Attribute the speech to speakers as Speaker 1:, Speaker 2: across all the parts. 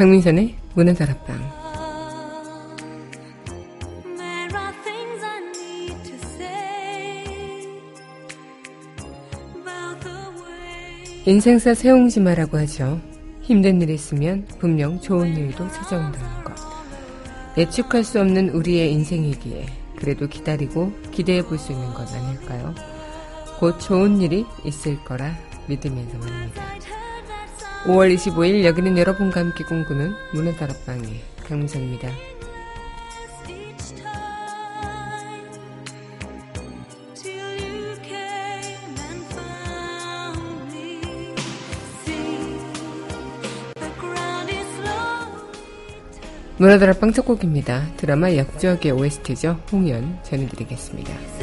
Speaker 1: 강민선의 문화다락방 인생사 세옹지마라고 하죠. 힘든 일 있으면 분명 좋은 일도 찾아온다는 것. 예측할 수 없는 우리의 인생이기에 그래도 기다리고 기대해 볼 수 있는 것 아닐까요? 곧 좋은 일이 있을 거라 믿으면서 말입니다. 5월 25일 여기는 여러분과 함께 꿈꾸는 문화다락방의 강민선입니다. 문화다락방 첫 곡입니다. 드라마 역적의 OST죠. 홍연 전해드리겠습니다.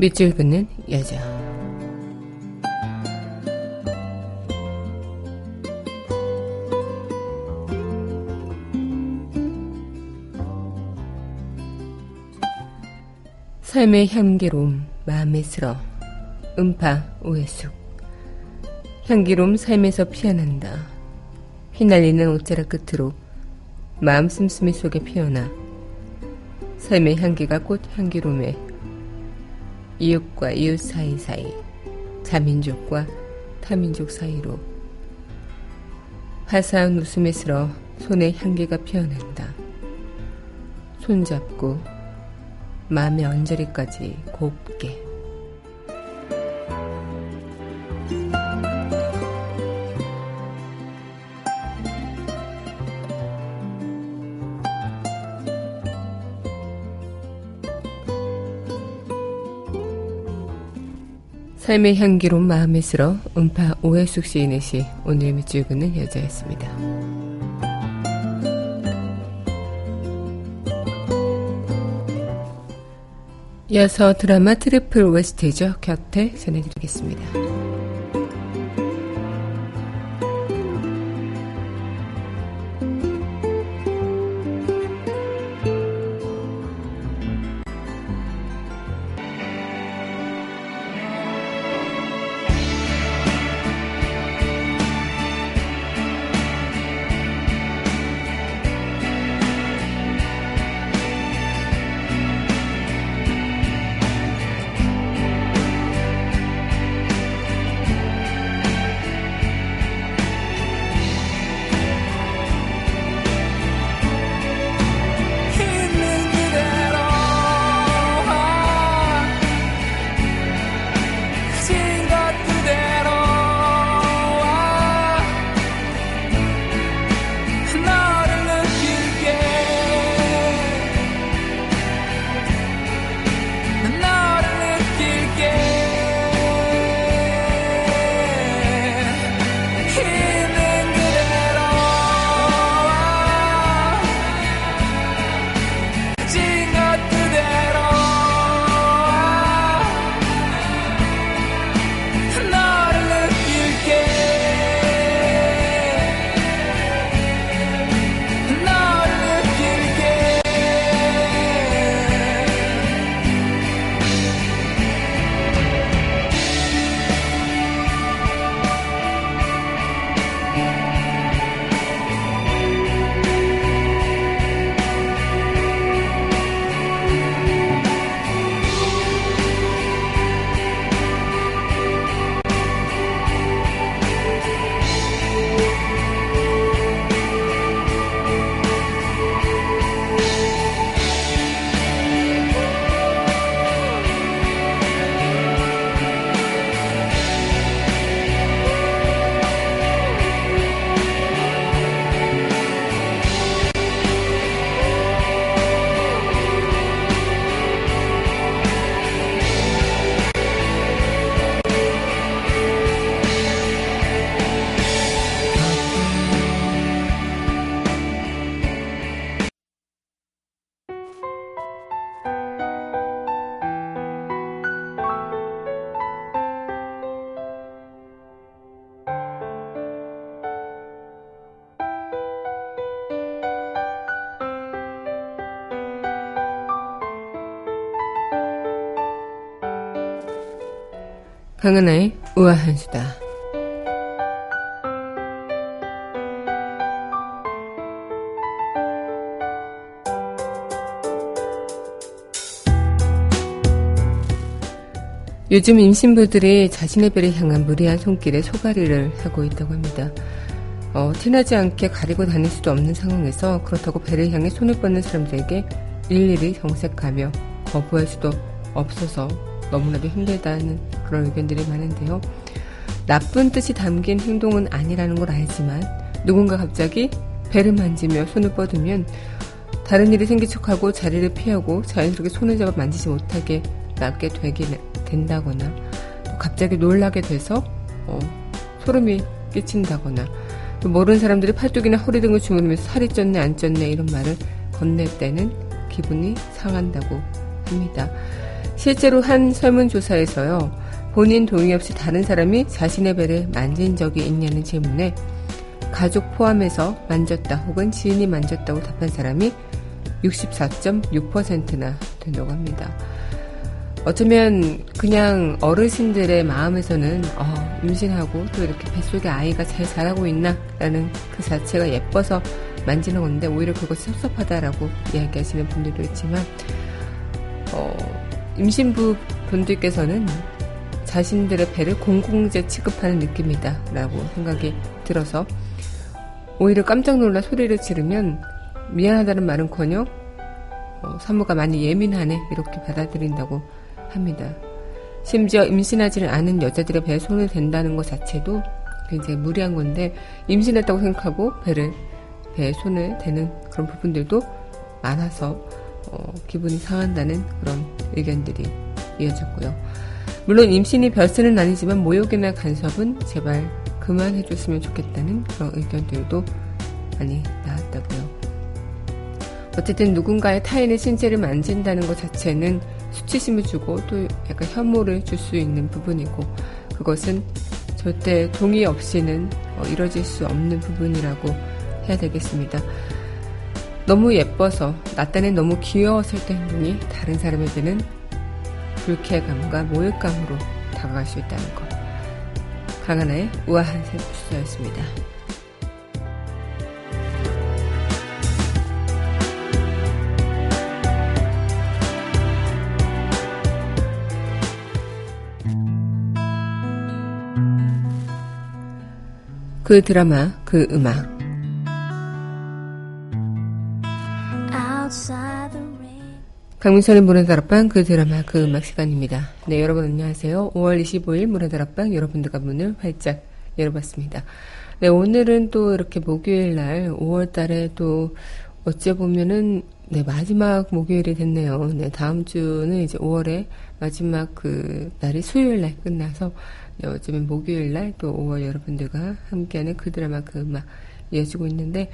Speaker 1: 밑줄 긋는 여자. 삶의 향기로움 마음에 스러 음파 오해숙. 향기로움 삶에서 피어난다. 휘날리는 옷자락 끝으로 마음 씀씀이 속에 피어나 삶의 향기가 꽃 향기로움에 이웃과 이웃 사이사이, 자민족과 타민족 사이로 화사한 웃음에 스러 손에 향기가 피어난다. 손잡고 마음의 언저리까지 곱게 삶의 향기로운 마음에 스러 음파 오해숙 시인의 시 오늘 밑줄 긋는 여자였습니다. 이어서 드라마 트리플 OST죠. 곁에 전해드리겠습니다.
Speaker 2: 강은하의 우아한 수다. 요즘 임신부들이 자신의 배를 향한 무리한 손길에 소가리를 하고 있다고 합니다. 어, 티나지 않게 가리고 다닐 수도 없는 상황에서 그렇다고 배를 향해 손을 뻗는 사람들에게 일일이 정색하며 거부할 수도 없어서 너무나도 힘들다는 그런 의견들이 많은데요. 나쁜 뜻이 담긴 행동은 아니라는 걸 알지만 누군가 갑자기 배를 만지며 손을 뻗으면 다른 일이 생긴 척하고 자리를 피하고 자연스럽게 손을 잡아 만지지 못하게 낫게 되게 된다거나 갑자기 놀라게 돼서 어, 소름이 끼친다거나 또 모르는 사람들이 팔뚝이나 허리 등을 주무르면서 살이 쪘네 안 쪘네 이런 말을 건넬 때는 기분이 상한다고 합니다. 실제로 한 설문조사에서요, 본인 동의 없이 다른 사람이 자신의 배를 만진 적이 있냐는 질문에 가족 포함해서 만졌다 혹은 지인이 만졌다고 답한 사람이 64.6%나 된다고 합니다. 어쩌면 그냥 어르신들의 마음에서는 어, 임신하고 또 이렇게 뱃속에 아이가 잘 자라고 있나 라는 그 자체가 예뻐서 만지는 건데 오히려 그것이 섭섭하다라고 이야기하시는 분들도 있지만 어, 임신부 분들께서는 자신들의 배를 공공재 취급하는 느낌이다 라고 생각이 들어서 오히려 깜짝 놀라 소리를 지르면 미안하다는 말은커녕 어, 사모가 많이 예민하네 이렇게 받아들인다고 합니다. 심지어 임신하지는 않은 여자들의 배에 손을 댄다는 것 자체도 굉장히 무리한 건데 임신했다고 생각하고 배를 배에 손을 대는 그런 부분들도 많아서 어, 기분이 상한다는 그런 의견들이 이어졌고요. 물론 임신이 별세는 아니지만 모욕이나 간섭은 제발 그만해줬으면 좋겠다는 그런 의견들도 많이 나왔다고요. 어쨌든 누군가의 타인의 신체를 만진다는 것 자체는 수치심을 주고 또 약간 혐오를 줄 수 있는 부분이고 그것은 절대 동의 없이는 어, 이뤄질 수 없는 부분이라고 해야 되겠습니다. 너무 예뻐서 나딴에 너무 귀여웠을 때 행동이 다른 사람에게는 불쾌감과 모욕감으로 다가갈 수 있다는 것. 강하나의 우아한 수사였습니다. 그 드라마, 그 음악. 강민선의 문화다락방 그 드라마 그 음악 시간입니다. 네 여러분 안녕하세요. 5월 25일 문화다락방 여러분들과 문을 활짝 열어봤습니다. 네 오늘은 또 이렇게 목요일 날 5월 달에 또 어째 보면은 네 마지막 목요일이 됐네요. 네 다음 주는 이제 5월에 마지막 그 날이 수요일 날 끝나서 네, 어쩌면 목요일 날 또 5월 여러분들과 함께하는 그 드라마 그 음악 이어지고 있는데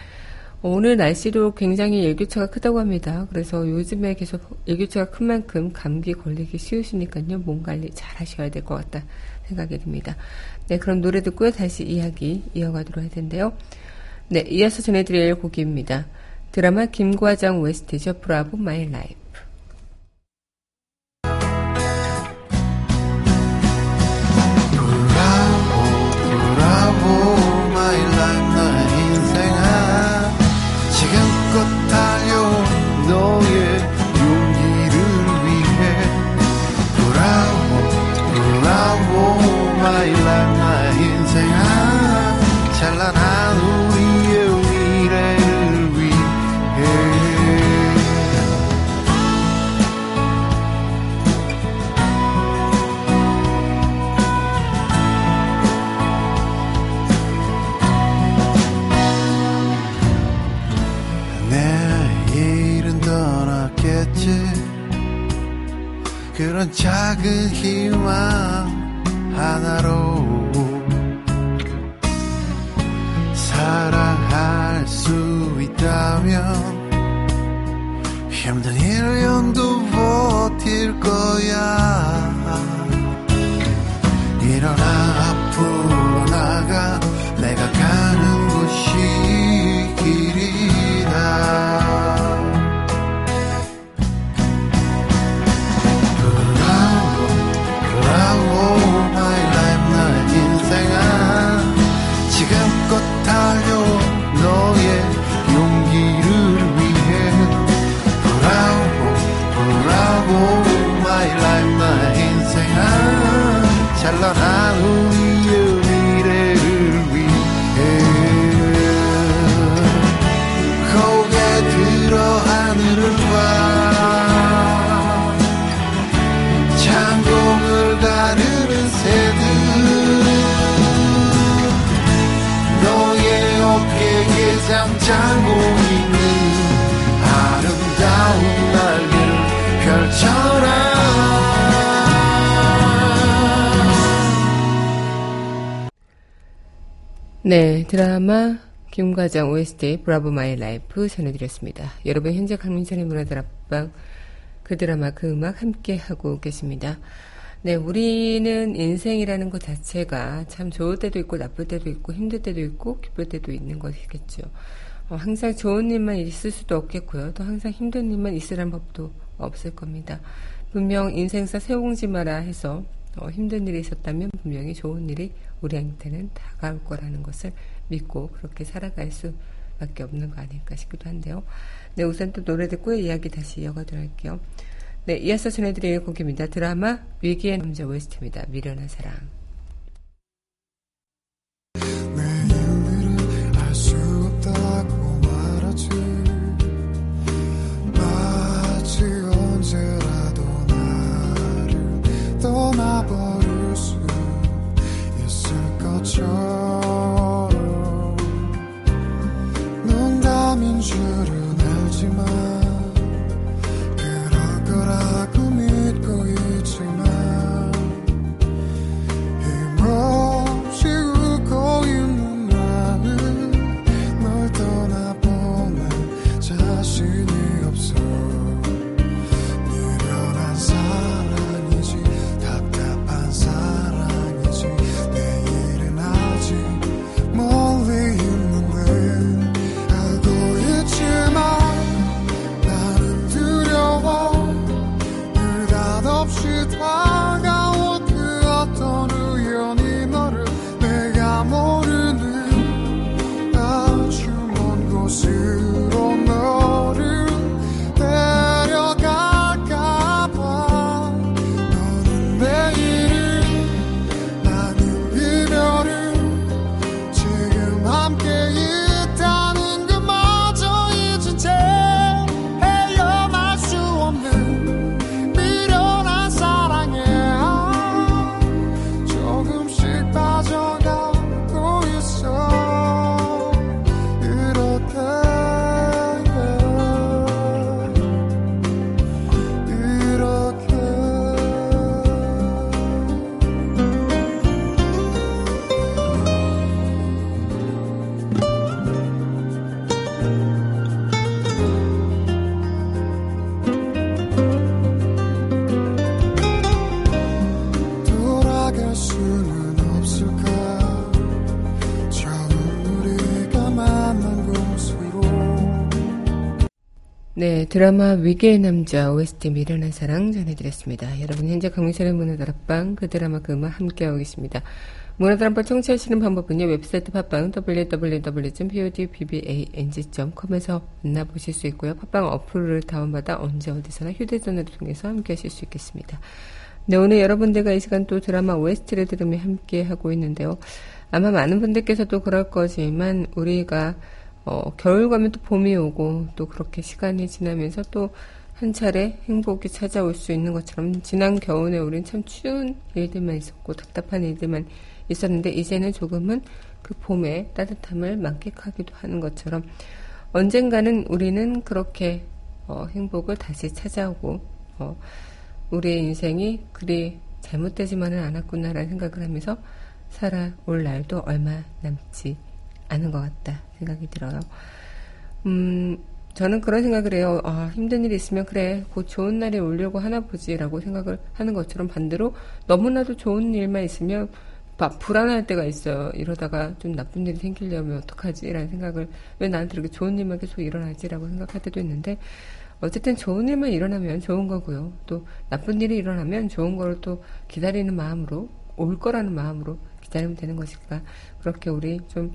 Speaker 2: 오늘 날씨도 굉장히 일교차가 크다고 합니다. 그래서 요즘에 계속 일교차가 큰 만큼 감기 걸리기 쉬우시니까요. 몸 관리 잘 하셔야 될 것 같다 생각이 듭니다. 네, 그럼 노래 듣고 다시 이야기 이어가도록 할 텐데요. 네, 이어서 전해드릴 곡입니다. 드라마 김과장 OST죠.
Speaker 3: Bravo My
Speaker 2: Life. 드라마 김과장 OST Bravo My Life 전해드렸습니다. 여러분 현재 강민선의 문화다락방 그 드라마 그 음악 함께 하고 계십니다. 네, 우리는 인생이라는 것 자체가 참 좋을 때도 있고 나쁠 때도 있고 힘들 때도 있고 기쁠 때도 있는 것이겠죠. 어, 항상 좋은 일만 있을 수도 없겠고요. 또 항상 힘든 일만 있으란 법도 없을 겁니다. 분명 인생사 새옹지마라 해서 어, 힘든 일이 있었다면 분명히 좋은 일이 우리한테는 다가올 거라는 것을 믿고 그렇게 살아갈 수밖에 없는 거 아닐까 싶기도 한데요. 네, 우선 또 노래 듣고 이야기 다시 이어가도록 할게요. 네, 이어서 전해드릴 곡입니다. 드라마 위기의 남자 웨스트입니다. 미련한 사랑. 네, 드라마 위기의 남자 OST 미련한 사랑 전해드렸습니다. 여러분 현재 강민선의 문화다락방 그 드라마 그 음악 함께하고 계십니다. 문화다락방 청취하시는 방법은요. 웹사이트 팟빵 www.podbbang.com에서 만나보실 수 있고요. 팟빵 어플을 다운받아 언제 어디서나 휴대전화를 통해서 함께하실 수 있겠습니다. 네, 오늘 여러분들과 이 시간 또 드라마 OST를 들으며 함께하고 있는데요. 아마 많은 분들께서도 그럴 거지만 우리가 어, 겨울 가면 또 봄이 오고 또 그렇게 시간이 지나면서 또 한 차례 행복이 찾아올 수 있는 것처럼 지난 겨울에 우린 참 추운 일들만 있었고 답답한 일들만 있었는데 이제는 조금은 그 봄의 따뜻함을 만끽하기도 하는 것처럼 언젠가는 우리는 그렇게 어, 행복을 다시 찾아오고 어, 우리의 인생이 그리 잘못되지만은 않았구나라는 생각을 하면서 살아올 날도 얼마 남지 않은 것 같다 생각이 들어요. 음, 저는 그런 생각을 해요. 아, 힘든 일이 있으면 그래, 곧 좋은 날이 오려고 하나 보지라고 생각을 하는 것처럼 반대로 너무나도 좋은 일만 있으면 바- 불안할 때가 있어요. 이러다가 좀 나쁜 일이 생기려면 어떡하지? 라는 생각을 왜 나한테 이렇게 좋은 일만 계속 일어나지 라고 생각할 때도 있는데 어쨌든 좋은 일만 일어나면 좋은 거고요. 또 나쁜 일이 일어나면 좋은 거를 또 기다리는 마음으로 올 거라는 마음으로 기다리면 되는 것이니까 그렇게 우리 좀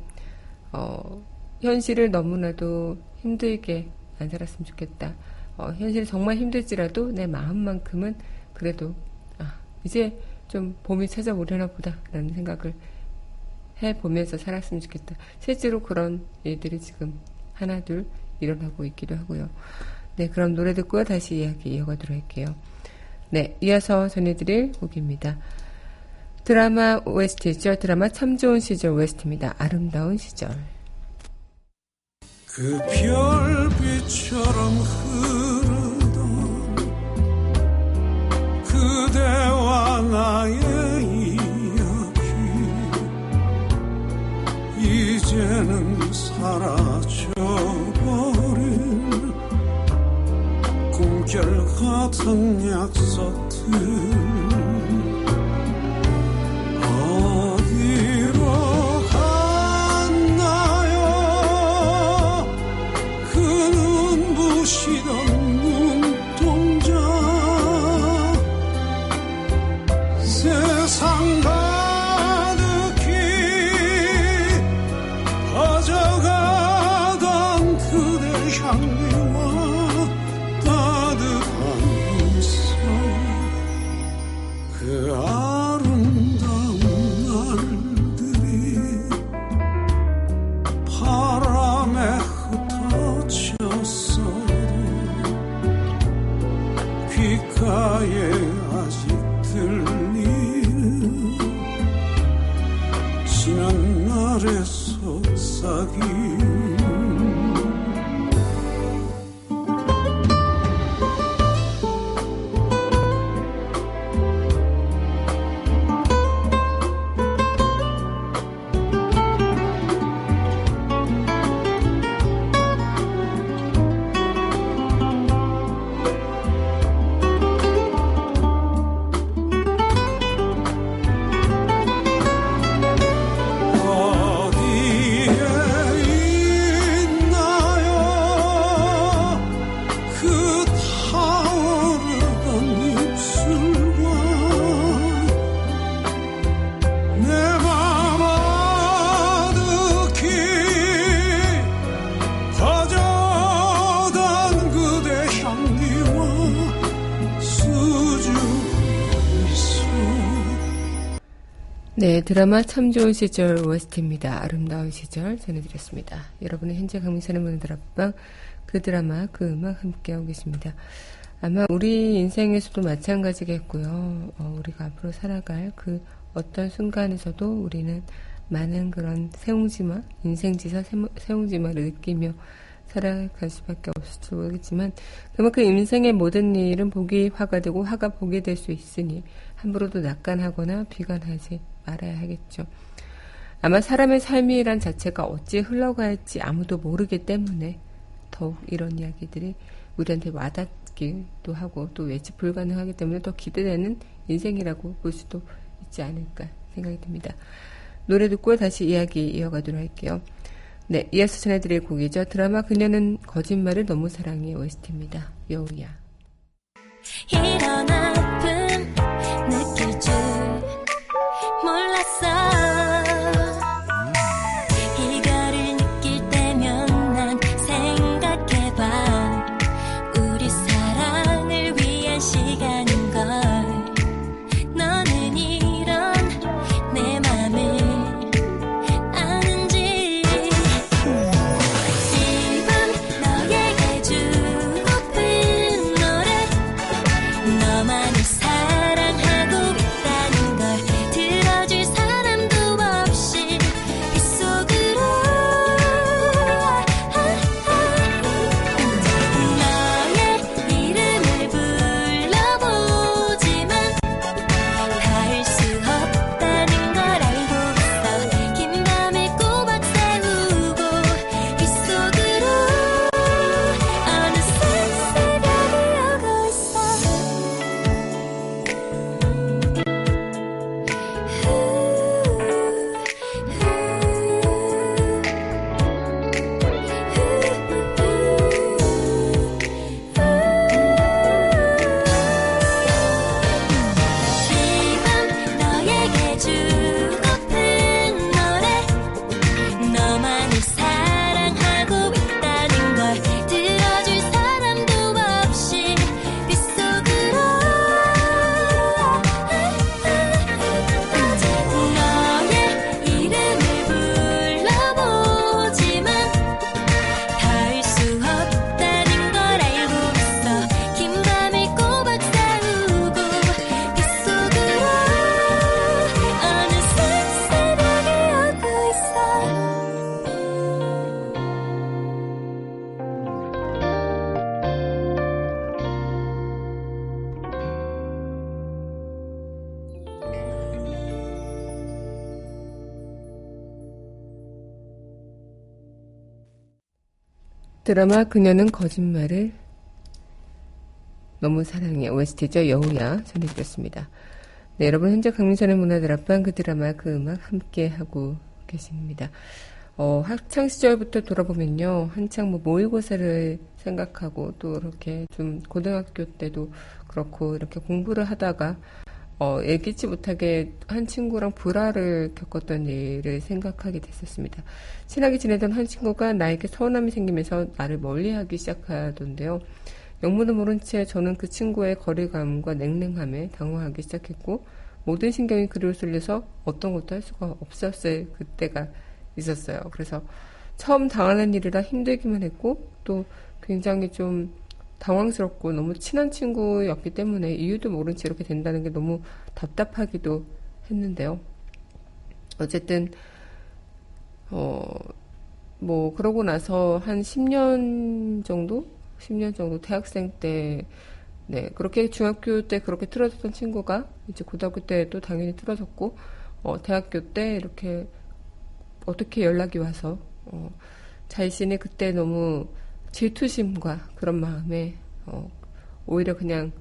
Speaker 2: 어, 현실을 너무나도 힘들게 안 살았으면 좋겠다. 어, 현실이 정말 힘들지라도 내 마음만큼은 그래도 아, 이제 좀 봄이 찾아오려나 보다라는 생각을 해 보면서 살았으면 좋겠다. 실제로 그런 일들이 지금 하나 둘 일어나고 있기도 하고요. 네, 그럼 노래 듣고 다시 이야기 이어가도록 할게요. 네, 이어서 전해드릴 곡입니다. 드라마 OST죠. 드라마 참 좋은 시절 OST입니다. 아름다운 시절.
Speaker 4: 그 별빛처럼 흐르던 그대와 나의 이야기 이제는 사라져버린 꿈결 같은 약속들 musi
Speaker 2: 네, 드라마 참 좋은 시절 OST입니다. 아름다운 시절 전해드렸습니다. 여러분은 현재 강민선의 문들 앞방 그 드라마 그 음악 함께하고 계십니다. 아마 우리 인생에서도 마찬가지겠고요. 어, 우리가 앞으로 살아갈 그 어떤 순간에서도 우리는 많은 그런 세웅지마, 인생지사 세웅지마를 느끼며 살아갈 수밖에 없을지 모르겠지만 그만큼 인생의 모든 일은 복이 화가 되고 화가 복이 될 수 있으니 함부로도 낙관하거나 비관하지 말아야 하겠죠. 아마 사람의 삶이란 자체가 어찌 흘러갈지 아무도 모르기 때문에 더욱 이런 이야기들이 우리한테 와닿기도 하고 또 예측 불가능하기 때문에 더 기대되는 인생이라고 볼 수도 있지 않을까 생각이 듭니다. 노래 듣고 다시 이야기 이어가도록 할게요. 네, 이어서 전해드릴 곡이죠. 드라마 그녀는 거짓말을 너무 사랑해 OST입니다. 여우야. 드라마 그녀는 거짓말을 너무 사랑해 OST죠 여우야 전해드렸습니다. 네, 여러분 현재 강민선의 문화들 앞방 그 드라마 그 음악 함께 하고 계십니다. 어, 학창 시절부터 돌아보면요 한창 뭐 모의고사를 생각하고 또 이렇게 좀 고등학교 때도 그렇고 이렇게 공부를 하다가 어, 예기치 못하게 한 친구랑 불화를 겪었던 일을 생각하게 됐었습니다. 친하게 지내던 한 친구가 나에게 서운함이 생기면서 나를 멀리하기 시작하던데요. 영문을 모른 채 저는 그 친구의 거리감과 냉랭함에 당황하기 시작했고 모든 신경이 그리로 쏠려서 어떤 것도 할 수가 없었을 그때가 있었어요. 그래서 처음 당하는 일이라 힘들기만 했고 또 굉장히 좀 당황스럽고 너무 친한 친구였기 때문에 이유도 모른 채 이렇게 된다는 게 너무 답답하기도 했는데요. 어쨌든 어, 뭐 그러고 나서 한 10년 정도 10년 정도 대학생 때 네, 그렇게 중학교 때 그렇게 틀어졌던 친구가 이제 고등학교 때도 당연히 틀어졌고 어, 대학교 때 이렇게 어떻게 연락이 와서 어, 자신이 그때 너무 질투심과 그런 마음에 어, 오히려 그냥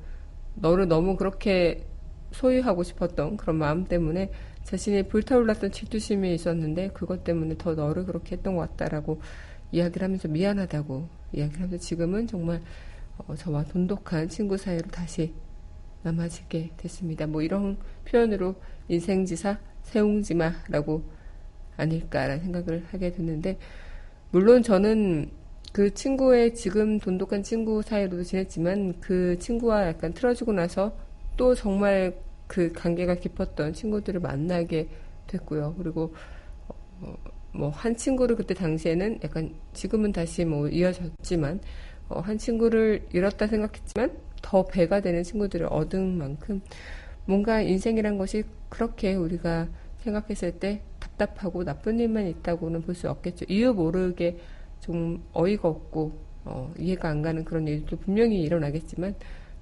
Speaker 2: 너를 너무 그렇게 소유하고 싶었던 그런 마음 때문에 자신이 불타올랐던 질투심이 있었는데 그것 때문에 더 너를 그렇게 했던 것 같다라고 이야기를 하면서 미안하다고 이야기를 하면서 지금은 정말 어, 저와 돈독한 친구 사이로 다시 남아지게 됐습니다. 뭐 이런 표현으로 인생지사 세웅지마라고 아닐까라는 생각을 하게 됐는데 물론 저는 그 친구의 지금 돈독한 친구 사이로도 지냈지만 그 친구와 약간 틀어지고 나서 또 정말 그 관계가 깊었던 친구들을 만나게 됐고요. 그리고 어, 뭐한 친구를 그때 당시에는 약간 지금은 다시 뭐 이어졌지만 어, 한 친구를 잃었다 생각했지만 더 배가 되는 친구들을 얻은 만큼 뭔가 인생이란 것이 그렇게 우리가 생각했을 때 답답하고 나쁜 일만 있다고는 볼 수 없겠죠. 이유 모르게 좀 어이가 없고 어, 이해가 안 가는 그런 일도 분명히 일어나겠지만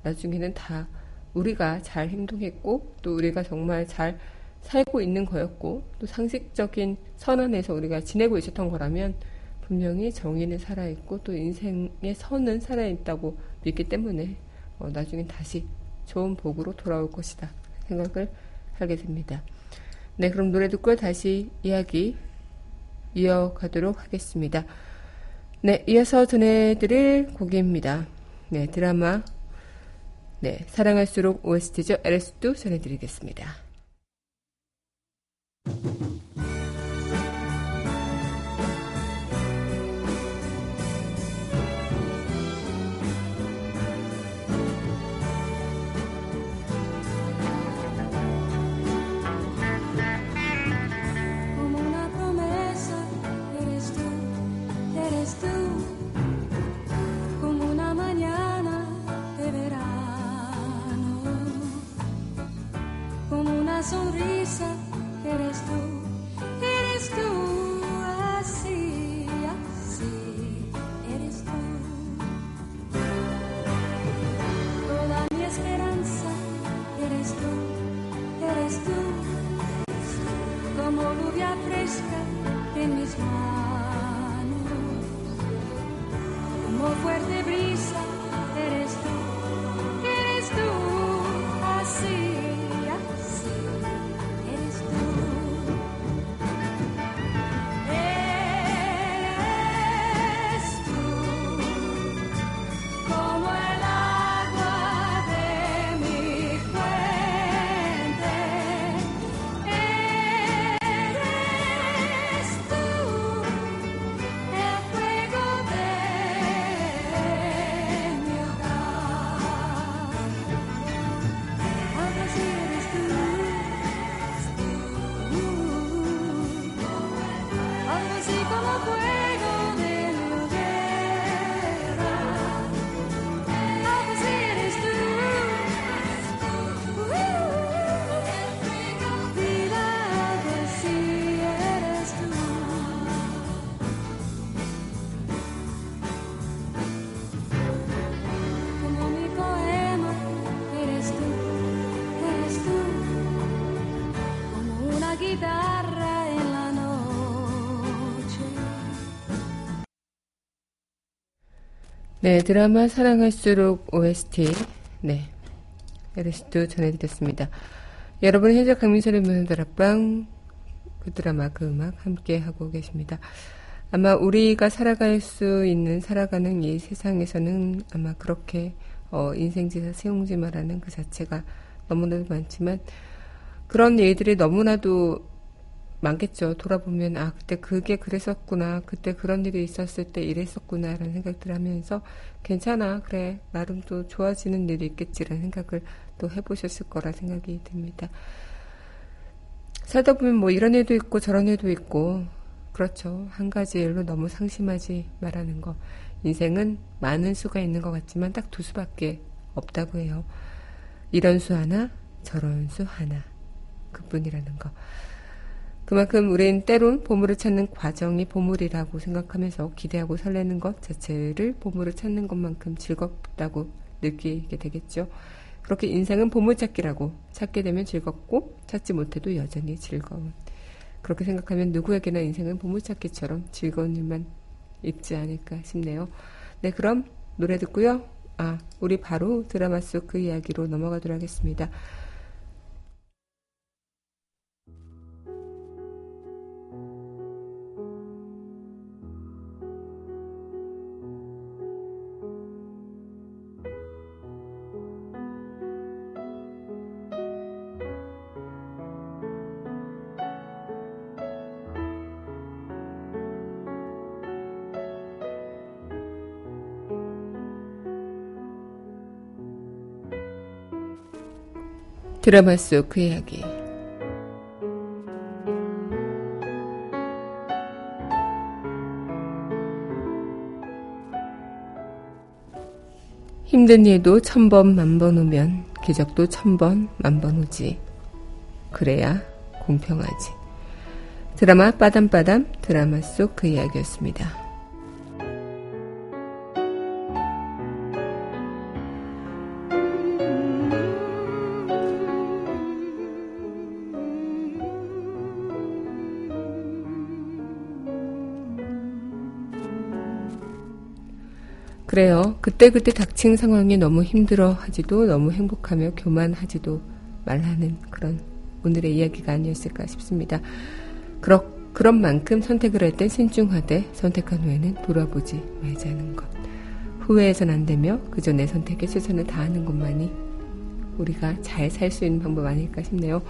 Speaker 2: 나중에는 다 우리가 잘 행동했고 또 우리가 정말 잘 살고 있는 거였고 또 상식적인 선언에서 우리가 지내고 있었던 거라면 분명히 정의는 살아있고 또 인생의 선은 살아있다고 믿기 때문에 어, 나중엔 다시 좋은 복으로 돌아올 것이다 생각을 하게 됩니다. 네, 그럼 노래 듣고 다시 이야기 이어가도록 하겠습니다. 네, 이어서 전해드릴 곡입니다. 네, 드라마 네, 사랑할수록 OST죠. LS도 전해드리겠습니다. sonrisa eres tú, eres tú así. así como fue. 네, 드라마 사랑할수록 OST. 네. LS도 전해드렸습니다. 여러분, 현재 강민선의 문화다락방 그 드라마, 그 음악 함께 하고 계십니다. 아마 우리가 살아갈 수 있는, 살아가는 이 세상에서는 아마 그렇게, 어, 인생지사 세용지마라는 그 자체가 너무나도 많지만, 그런 일들이 너무나도 많겠죠. 돌아보면, 아, 그때 그게 그랬었구나. 그때 그런 일이 있었을 때 이랬었구나. 라는 생각들 하면서, 괜찮아. 그래. 나름 또 좋아지는 일이 있겠지라는 생각을 또 해보셨을 거라 생각이 듭니다. 살다 보면 뭐 이런 일도 있고 저런 일도 있고, 그렇죠. 한 가지 일로 너무 상심하지 말라는 거. 인생은 많은 수가 있는 것 같지만 딱 두 수밖에 없다고 해요. 이런 수 하나, 저런 수 하나. 그뿐이라는 거. 그만큼 우린 때론 보물을 찾는 과정이 보물이라고 생각하면서 기대하고 설레는 것 자체를 보물을 찾는 것만큼 즐겁다고 느끼게 되겠죠. 그렇게 인생은 보물찾기라고 찾게 되면 즐겁고 찾지 못해도 여전히 즐거운. 그렇게 생각하면 누구에게나 인생은 보물찾기처럼 즐거운 일만 있지 않을까 싶네요. 네, 그럼 노래 듣고요. 아, 우리 바로 드라마 속 그 이야기로 넘어가도록 하겠습니다. 드라마 속 그 이야기. 힘든 일도 천 번 만 번 오면 기적도 천 번 만 번 오지. 그래야 공평하지. 드라마 빠담빠담 드라마 속 그 이야기였습니다. 그래요. 그때그때 닥친 상황이 너무 힘들어 하지도 너무 행복하며 교만하지도 말라는 그런 오늘의 이야기가 아니었을까 싶습니다. 그러, 그런 만큼 선택을 할 땐 신중하되 선택한 후에는 돌아보지 말자는 것. 후회해선 안 되며 그저 내 선택에 최선을 다하는 것만이 우리가 잘 살 수 있는 방법 아닐까 싶네요.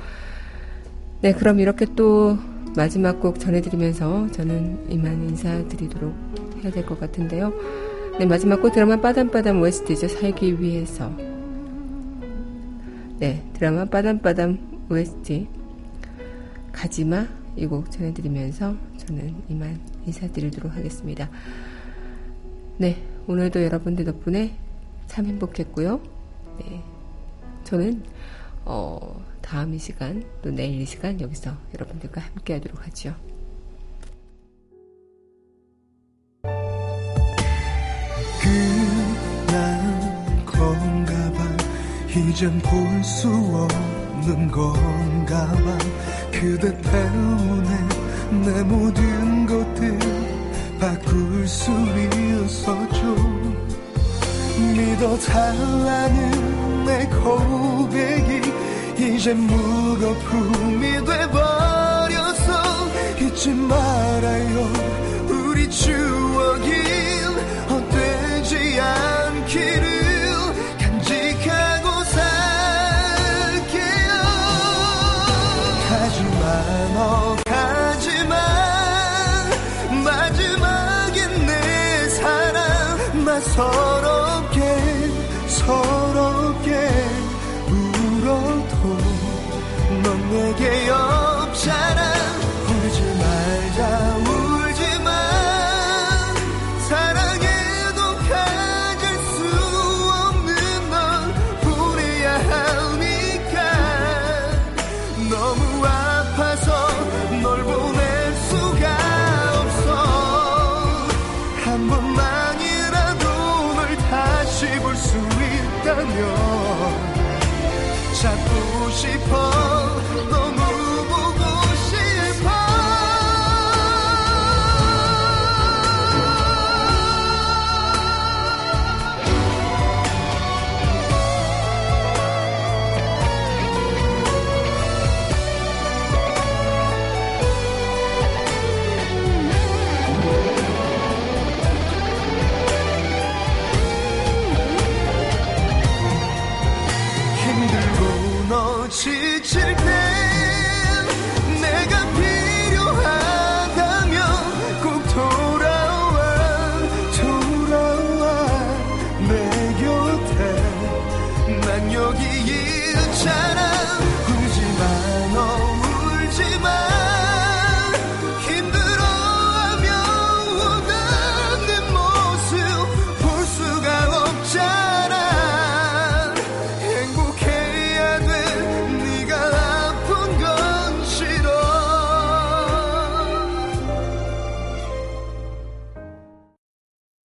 Speaker 2: 네, 그럼 이렇게 또 마지막 곡 전해드리면서 저는 이만 인사드리도록 해야 될 것 같은데요. 네, 마지막 곡 드라마 빠담빠담 OST죠. 살기 위해서. 네, 드라마 빠담빠담 OST. 가지마 이 곡 전해드리면서 저는 이만 인사드리도록 하겠습니다. 네, 오늘도 여러분들 덕분에 참 행복했고요. 네, 저는 어, 다음 이 시간 또 내일 이 시간 여기서 여러분들과 함께 하도록 하죠.
Speaker 5: 이젠 볼 수 없는 건가 봐. 그대 때문에 내 모든 것들 바꿀 수 있었죠 믿어 달라는 내 고백이 이제 무거움이 돼버려서 잊지 말아요. 우리 추